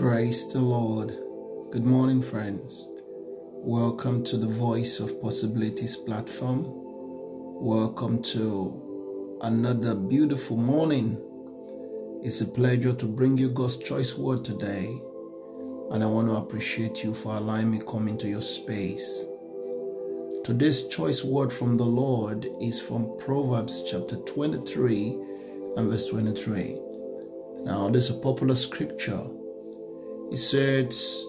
Praise the Lord. Good morning, friends. Welcome to the Voice of Possibilities platform. Welcome to another beautiful morning. It's a pleasure to bring you God's choice word today, and I want to appreciate you for allowing me come into your space. Today's choice word from the Lord is from Proverbs chapter 23 and verse 23. Now, this is a popular scripture he says,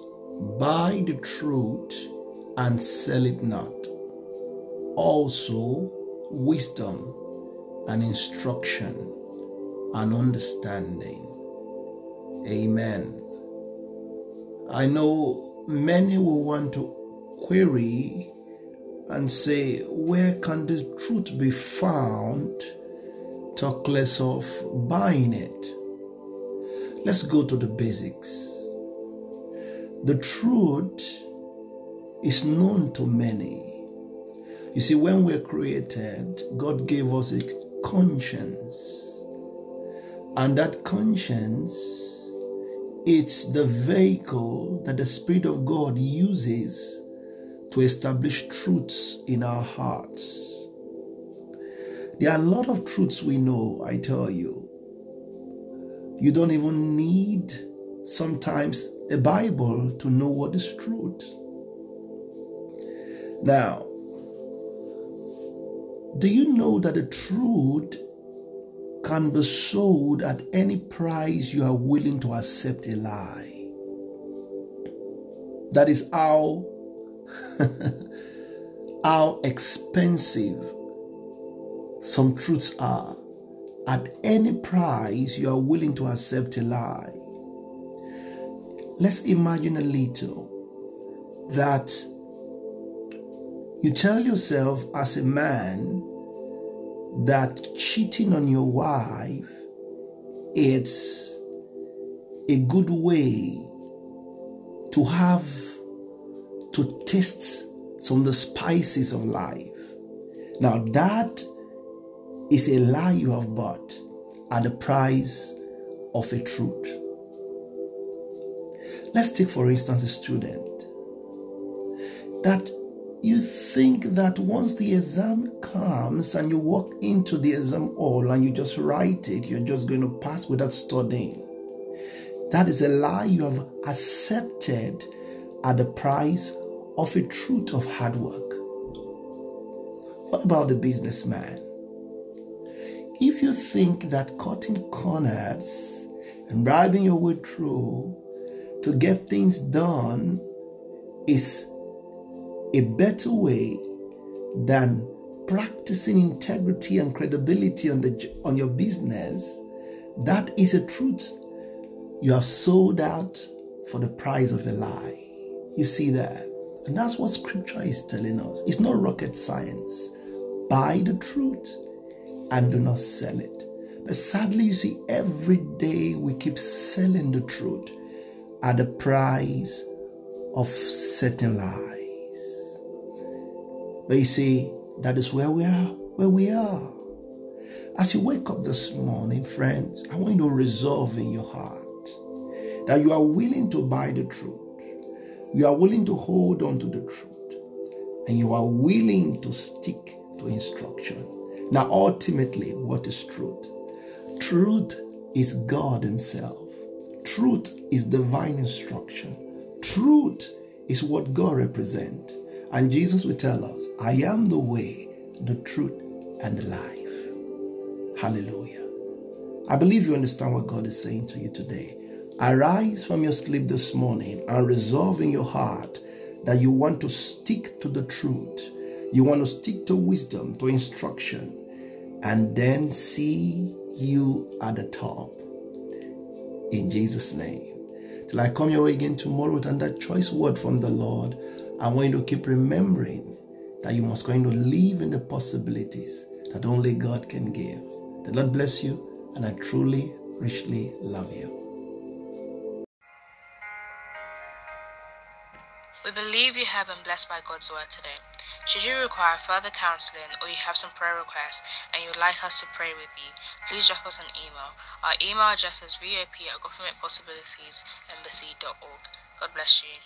Buy the truth and sell it not. Also, wisdom and instruction and understanding. Amen. I know many will want to query and say, Where can the truth be found? Talk less of buying it. Let's go to the basics. The truth is known to many. You see, when we're created, God gave us a conscience. And that conscience, it's the vehicle that the Spirit of God uses to establish truths in our hearts. There are a lot of truths we know, I tell you. You don't even need sometimes a Bible to know what is truth. Now, do you know that the truth can be sold at any price you are willing to accept a lie? That is how, how expensive some truths are. At any price you are willing to accept a lie. Let's imagine a little that you tell yourself as a man that cheating on your wife it's a good way to have to taste some of the spices of life. Now that is a lie you have bought at the price of a truth. Let's take, for instance, a student that you think that once the exam comes and you walk into the exam hall and you just write it, you're just going to pass without studying. That is a lie you have accepted at the price of a truth of hard work. What about the businessman? If you think that cutting corners and bribing your way through to get things done is a better way than practicing integrity and credibility on the on your business. That is a truth. You have sold out for the price of a lie. You see that? And that's what scripture is telling us. It's not rocket science. Buy the truth and do not sell it. But sadly you see every day we keep selling the truth at the price of certain lies. But you see, that is where we are, where we are. As you wake up this morning, friends, I want you to resolve in your heart that you are willing to buy the truth. You are willing to hold on to the truth. And you are willing to stick to instruction. Now, ultimately, what is truth? Truth is God Himself. Truth is divine instruction. Truth is what God represents. And Jesus will tell us, I am the way, the truth, and the life. Hallelujah. I believe you understand what God is saying to you today. Arise from your sleep this morning and resolve in your heart that you want to stick to the truth. You want to stick to wisdom, to instruction, and then see you at the top in Jesus' name. Till I come your way again tomorrow with another choice word from the Lord, I want you to keep remembering that you must going to live in the possibilities that only God can give. The Lord bless you, and I truly, richly love you. We believe you have been blessed by God's word today. Should you require further counseling or you have some prayer requests and you would like us to pray with you, please drop us an email. Our email address is vop at governmentpossibilitiesembassy.org. God bless you.